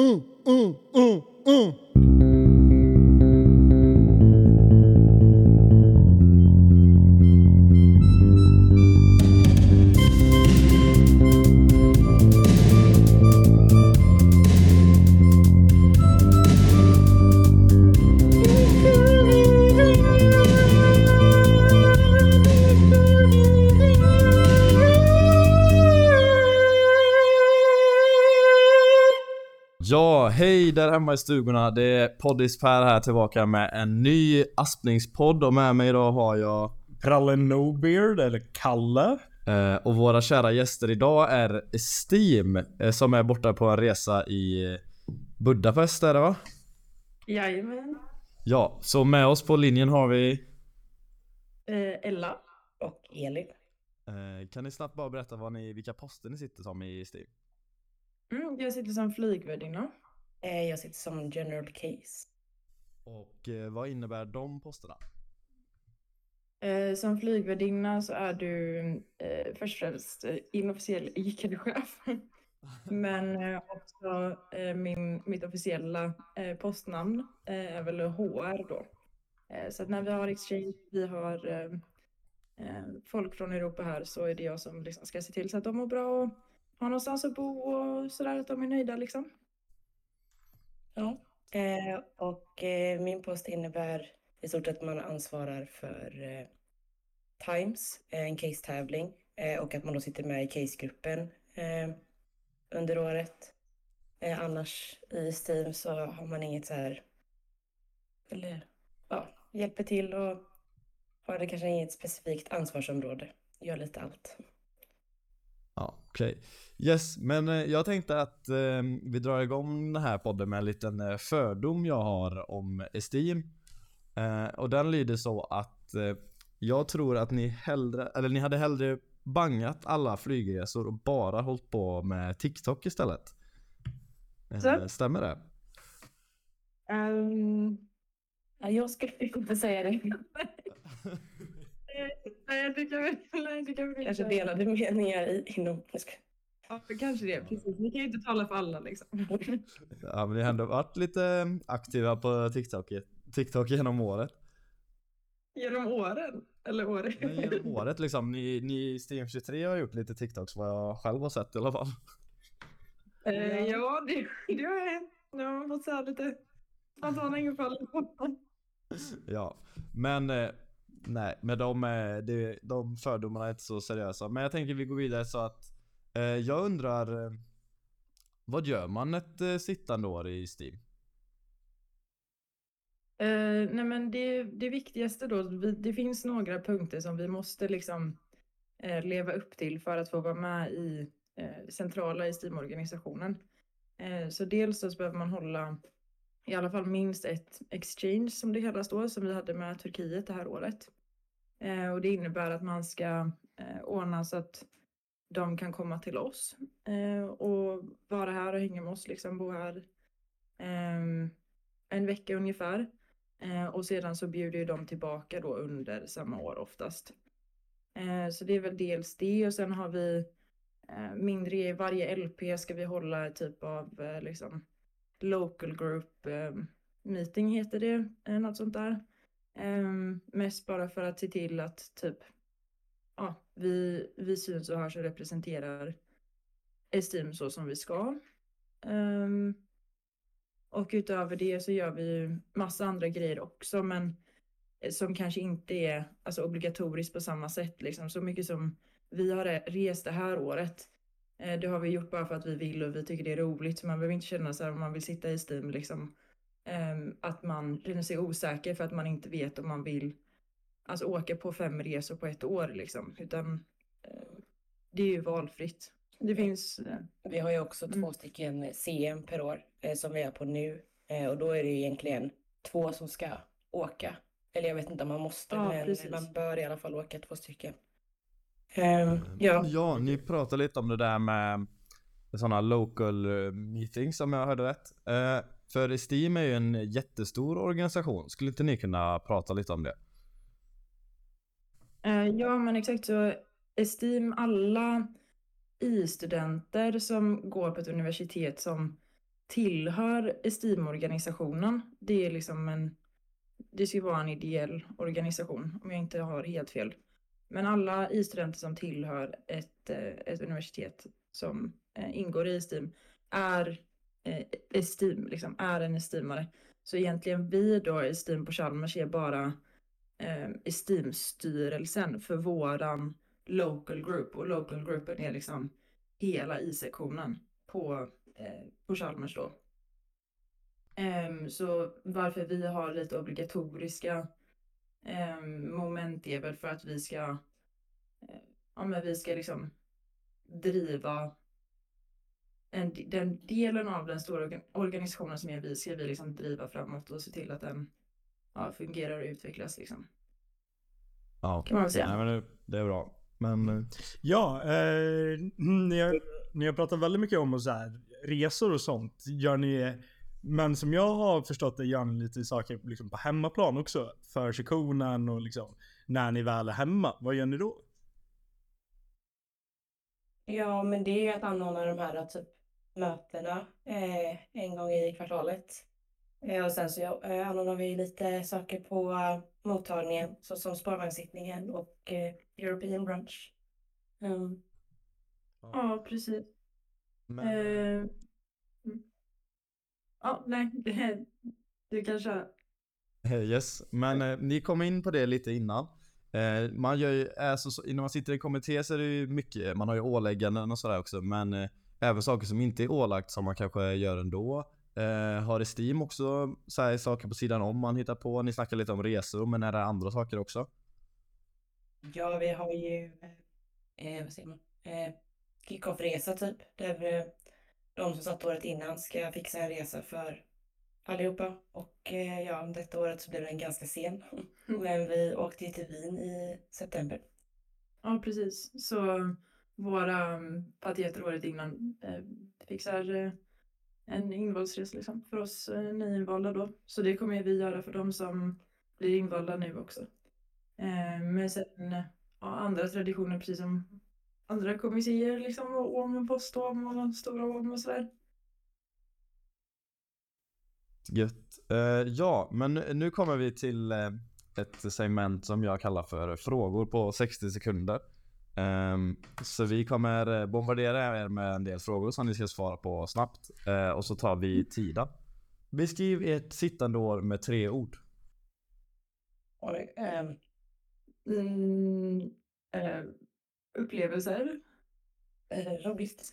mm, mm, mm, mm. Ja, hej där hemma i stugorna. Det är Poddis Per här tillbaka med en ny Aspningspodd och med mig idag har jag Pralle Nobeard, eller Kalle. eh, och våra kära gäster idag är Steam eh, som är borta på en resa i Budapest är det va? Jajamän. Ja, så med oss på linjen har vi Eh, Ella. och Elin. eh, Kan ni snabbt bara berätta vad ni, vilka poster ni sitter som i Steam? Mm, jag sitter som flygvärdinna. Eh, Jag sitter som general case. Och eh, vad innebär de posterna? Eh, som flygvärdinna så är du eh, först och främst eh, inofficiell ICAD-chef. Men eh, också eh, min, mitt officiella eh, postnamn eh, är väl HR då. Eh, så att när vi har exchange, vi har folk från Europa här så är det jag som liksom ska se till så att de mår bra och har någonstans att bo och sådär, att de är nöjda liksom. Ja. Eh, Och eh, min post innebär i stort att man ansvarar för eh, Times, eh, en case-tävling eh, och att man då sitter med i casegruppen eh, under året. Eh, Annars i Steam så har man inget så här, eller ja, hjälper till och har det kanske inget specifikt ansvarsområde. Gör lite allt. Ja, okej. Yes, men eh, jag tänkte att eh, vi drar igång den här podden med en liten eh, fördom jag har om. Eh, och den lyder så att eh, jag tror att ni hellre, eller ni hade hellre bangat alla flygresor och bara hållit på med TikTok istället. Så? stämmer det? Ja, jag skulle inte säga det. Nej, det kan vi, nej, det kan vi Kanske inte. delade meningar i, inom... jag Ja, kanske det. Precis. Vi kan ju inte tala för alla liksom. Ja men ni har ändå varit lite aktiva på TikTok, TikTok genom året. Genom åren? Eller år? Men genom året liksom, ni, ni i Steam 23 har gjort lite TikToks vad jag själv har sett i alla fall. Eh, ja, det, det har hänt. Jag har fått säga lite spontana infall. Ja, men eh, nej, men de, eh, de, de fördomarna är inte så seriösa. Men jag tänker vi går vidare så att eh, jag undrar eh, Vad gör man ett eh, sittande år i Steam? Eh, nej men det, det viktigaste då, vi, det finns några punkter som vi måste liksom eh, leva upp till för att få vara med i eh, centrala i Steam-organisationen. Eh, så dels så behöver man hålla i alla fall minst ett exchange som det kallas då, som vi hade med Turkiet det här året. Eh, och det innebär att man ska eh, ordna så att de kan komma till oss eh, och vara här och hänga med oss, liksom bo här ehm, en vecka ungefär. Eh, och sedan så bjuder ju de tillbaka då under samma år oftast. Eh, så det är väl dels det och sen har vi eh, mindre i varje LP ska vi hålla typ av eh, liksom local group ehm, meeting heter det, eh, något sånt där. Ehm, mest bara för att se till att typ ja, vi, vi syns och hörs och representerar Esteem så som vi ska. Ehm, och utöver det så gör vi ju massa andra grejer också, men eh, som kanske inte är alltså, obligatoriskt på samma sätt. Liksom. Så mycket som vi har rest det här året, det har vi gjort bara för att vi vill och vi tycker det är roligt. Så man behöver inte känna så här om man vill sitta i Steam, liksom, ehm, att man känner sig osäker för att man inte vet om man vill alltså, åka på fem resor på ett år. Liksom. Utan eh, det är ju valfritt. Det finns... Eh, Vi har ju också Mm. två stycken CM per år eh, som vi är på nu. Eh, och då är det egentligen två som ska åka. Eller jag vet inte om man måste, Ja, men precis. man bör i alla fall åka två stycken. Ehm, ja, Ja, ni pratade lite om det där med sådana local eh, meetings om jag hörde rätt. Eh, för Steam är ju en jättestor organisation. Skulle inte ni kunna prata lite om det? Eh, Ja, men exakt så. Esteem, alla i-studenter som går på ett universitet som tillhör Esteem-organisationen. Det är liksom en, det ska vara en ideell organisation om jag inte har helt fel. Men alla i-studenter som tillhör ett, eh, ett universitet som eh, ingår i Esteem är eh, Esteem, liksom, är en Esteemare. Så egentligen vi då i Esteem på Chalmers är bara eh, Esteem-styrelsen för våran local group och local groupen är liksom hela i-sektionen på, eh, på Chalmers då. Eh, så varför vi har lite obligatoriska ehm, moment är väl för att vi ska, eh, ja men vi ska liksom driva en, den delen av den stora organ- organisationen som är vi ska vi liksom driva framåt och se till att den ja, fungerar och utvecklas liksom. Ja, Kan man väl säga. Nej, men det, det är bra. Men eh, Ja, eh, ni, har, ni har pratat väldigt mycket om och så här, resor och sånt. Gör ni, men som jag har förstått det gör ni lite saker liksom på hemmaplan också. För sektionen och liksom när ni väl är hemma. Vad gör ni då? Ja, men det är ju att anordna de här typ mötena eh, en gång i kvartalet. Eh, och sen så ja, eh, anordnar vi lite saker på eh, mottagningen såsom spårvagnssittningen och eh, European brunch. Mm. Ja, precis. Men, Eh, mm. Ja, nej, det, du kan köra. Eh, Yes, men eh, ni kom in på det lite innan. Eh, man gör ju, alltså, så, när man sitter i kommitté så är det ju mycket, man har ju ålägganden och sådär också, men eh, även saker som inte är ålagt som man kanske gör ändå. Eh, har Steam också så här, saker på sidan om man hittar på? Ni snackar lite om resor, men är det andra saker också? Ja, vi har ju, eh, vad säger man, eh, kick-off-resa typ. Där eh, de som satt året innan ska fixa en resa för allihopa. Och eh, ja, detta året så blev den ganska sen. Men vi åkte till Wien i september. Ja, precis. Så våra um, pateter året innan eh, fixar eh, en invalsresa liksom, för oss eh, nyinvalda då. Så det kommer vi göra för de som blir invalda nu också. Eh, men sen ja, andra traditioner precis som andra kommittéer liksom, och om, postom och stora om och sådär. Gött. Eh, ja, men nu- kommer vi till eh, ett segment som jag kallar för frågor på 60 sekunder. Ehm, så vi kommer eh, bombardera er med en del frågor som ni ska svara på snabbt. Eh, och så tar vi tiden. Beskriv ert sittande år med tre ord. Oj, ehm, Mm, eh, upplevelser. eh, roligt.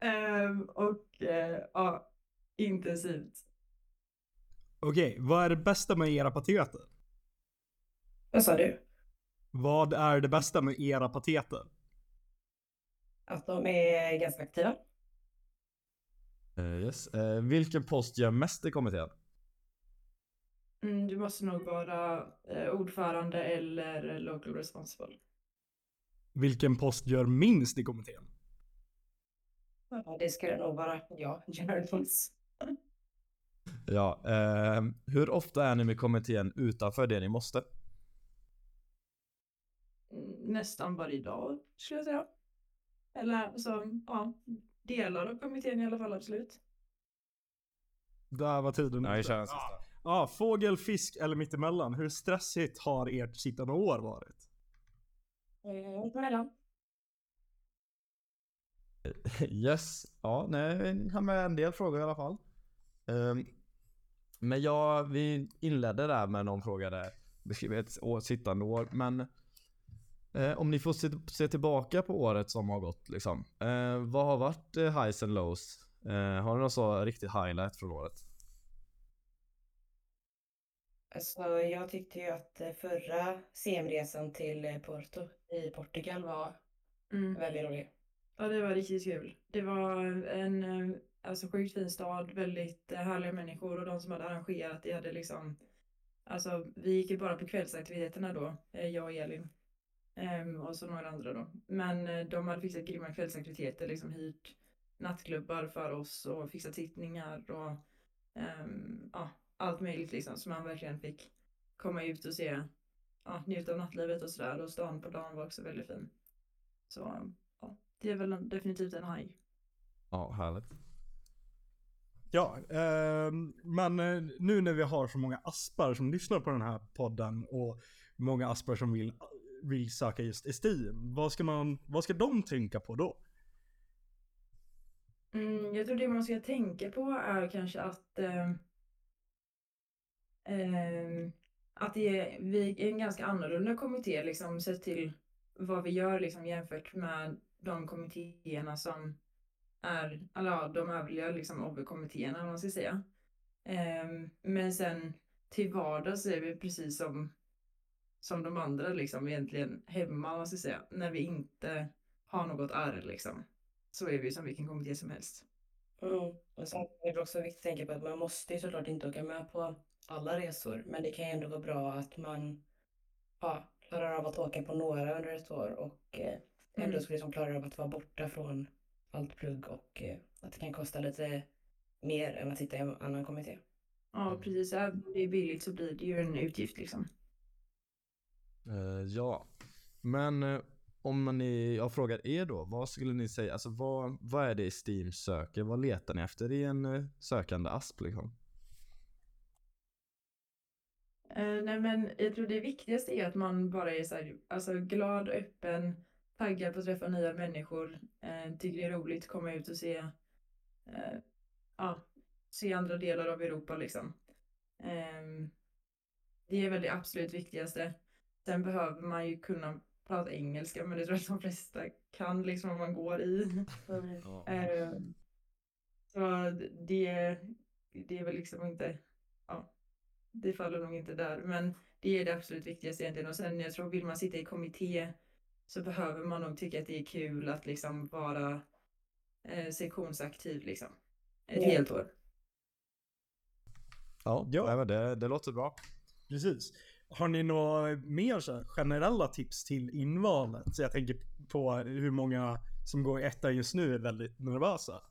Ehm, och eh, ja, intensivt. Okej, vad är det bästa med era pateter? Vad sa du? Vad är det bästa med era pateter? Att de är ganska aktiva. Eh, yes. Eh, vilken post gör mest i kommittén? Mm, du måste nog vara eh, ordförande eller local responsible. Vilken post gör minst i kommittén? Ja, det skulle nog vara jag, journalist. Ja, ehm, hur ofta är ni med kommittén utanför det ni måste? Mm, nästan varje dag skulle jag säga. Eller så, ja, delar av kommittén i alla fall absolut. Där var tiden ute. kör en sista. Ja, fågel, fisk eller mittemellan. Hur stressigt har ert sittande år varit? Mittemellan. Yes, ja, nej, vi har med en del frågor i alla fall. Ehm, men ja, vi inledde där med någon fråga där. Beskriv ett år, sittande år, men eh, om ni får se, se tillbaka på året som har gått liksom. Eh, vad har varit eh, highs and lows? Eh, har ni någon så riktig highlight från året? Alltså, jag tyckte ju att eh, förra CM-resan till eh, Porto i Portugal var Mm. väldigt rolig. Ja, det var riktigt kul. Det var en eh, alltså, sjukt fin stad, väldigt härliga människor och de som hade arrangerat det hade liksom Alltså vi gick ju bara på kvällsaktiviteterna då, jag och Elin. Ehm, och så några andra då. Men de hade fixat grymma kvällsaktiviteter, liksom hyrt nattklubbar för oss och fixat sittningar och ehm, ja, allt möjligt liksom. Så man verkligen fick komma ut och se, ja, njuta av nattlivet och sådär. Och stan på dagen var också väldigt fin. Så ja, det är väl en, definitivt en haj. Ja, härligt. Ja, ehm, men eh, nu när vi har så många aspar som lyssnar på den här podden och många aspar som vill, vill söka just Esteem, vad ska, man, vad ska de tänka på då? Mm, jag tror det man ska tänka på är kanske att eh, eh, att det är, vi är en ganska annorlunda kommitté liksom sett till vad vi gör liksom jämfört med de kommittéerna som är, eller ja, de övriga liksom OB-kommittéerna om man ska säga. Eh, men sen till vardags är vi precis som som de andra liksom egentligen hemma om man ska säga när vi inte har något arr liksom. Så är vi som vilken kommitté som helst. Mm. Och sen är det också viktigt att tänka på att man måste ju såklart inte åka med på alla resor. Men det kan ju ändå vara bra att man ja, klarar av att åka på några under ett år och eh, ändå Mm. liksom klarar av att vara borta från allt plugg och eh, att det kan kosta lite mer än att sitta i en annan kommitté. Ja, precis. Även om det är billigt så blir det ju en utgift liksom. Eh, ja, men eh, om ni, jag frågar er då, vad skulle ni säga, alltså vad, vad är det Steam söker? Vad letar ni efter i en eh, sökande asp liksom? Eh, nej men jag tror det viktigaste är att man bara är så här, alltså glad, öppen, taggad på att träffa nya människor, eh, tycker det är roligt att komma ut och se, eh, ja, se andra delar av Europa liksom. Ehm, det är väl det absolut viktigaste. Sen behöver man ju kunna prata engelska, men det tror jag att de flesta kan liksom om man går i. Eh, Så det, det är väl liksom inte, ja, det faller nog inte där. Men det är det absolut viktigaste egentligen. Och sen jag tror vill man sitta i kommitté så behöver man nog tycka att det är kul att liksom vara eh, sektionsaktiv liksom. Ett Ja. helt år. Ja, Ja. nej, men det, det låter bra. Precis. Har ni några mer så här generella tips till invalet? Så jag tänker på hur många som går i ettan just nu är väldigt nervösa.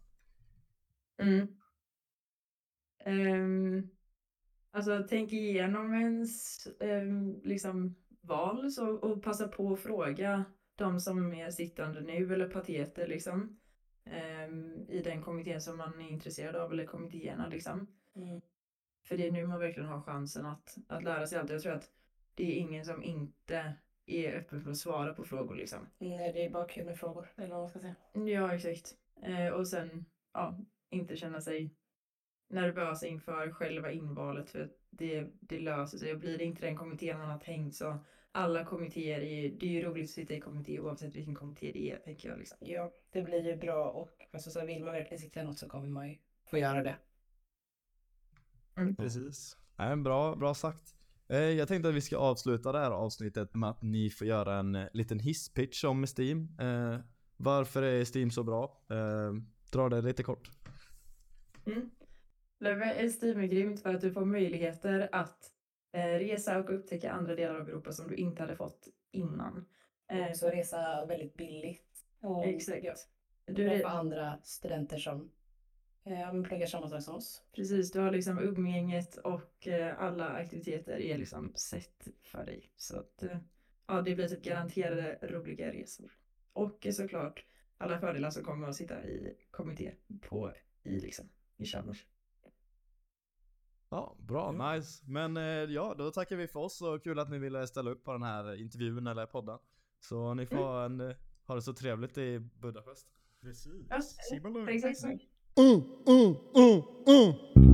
Mm. Ehm, alltså tänk igenom ens ehm, liksom val så, och passa på att fråga de som är sittande nu eller pateter liksom ehm, i den kommittén som man är intresserad av eller kommittéerna liksom. Mm. För det är nu man verkligen har chansen att, att lära sig allt. Jag tror att det är ingen som inte är öppen för att svara på frågor liksom. Nej, det är bara kul med frågor, eller vad man ska säga. Ja, exakt. Eh, och sen, ja, inte känna sig nervös inför själva invalet för att det, det löser sig. Och blir det inte den kommittén man har tänkt så alla kommittéer, är, ju- det är ju roligt att sitta i kommitté oavsett vilken kommitté det är, tänker jag liksom. Ja, det blir ju bra och alltså, så vill man verkligen sitta i något så kommer man ju få göra det. Precis. Nej, bra, bra sagt. Eh, Jag tänkte att vi ska avsluta det här avsnittet med att ni får göra en eh, liten hisspitch om Steam. Eh, varför är Steam så bra? Dra det lite kort. Mm. Löve Steam är grymt för att du får möjligheter att eh, resa och upptäcka andra delar av Europa som du inte hade fått innan. Eh, också resa väldigt billigt. Och Exakt. du, träffa andra studenter som eh, pluggar samma sak som oss. Precis, du har liksom umgänget och eh, alla aktiviteter är liksom sett för dig. Så att eh, ja, det blir typ garanterade roliga resor. Och såklart alla fördelar som kommer att sitta i kommitté på i liksom i Chalmers. Ja, bra, Mm. nice. Men eh, ja, då tackar vi för oss och kul att ni ville ställa upp på den här intervjun eller podden. Så ni får ha, en, eh, ha det så trevligt i Budapest. Precis. Ja, Simon Exakt. Mm, mm, mm, mm.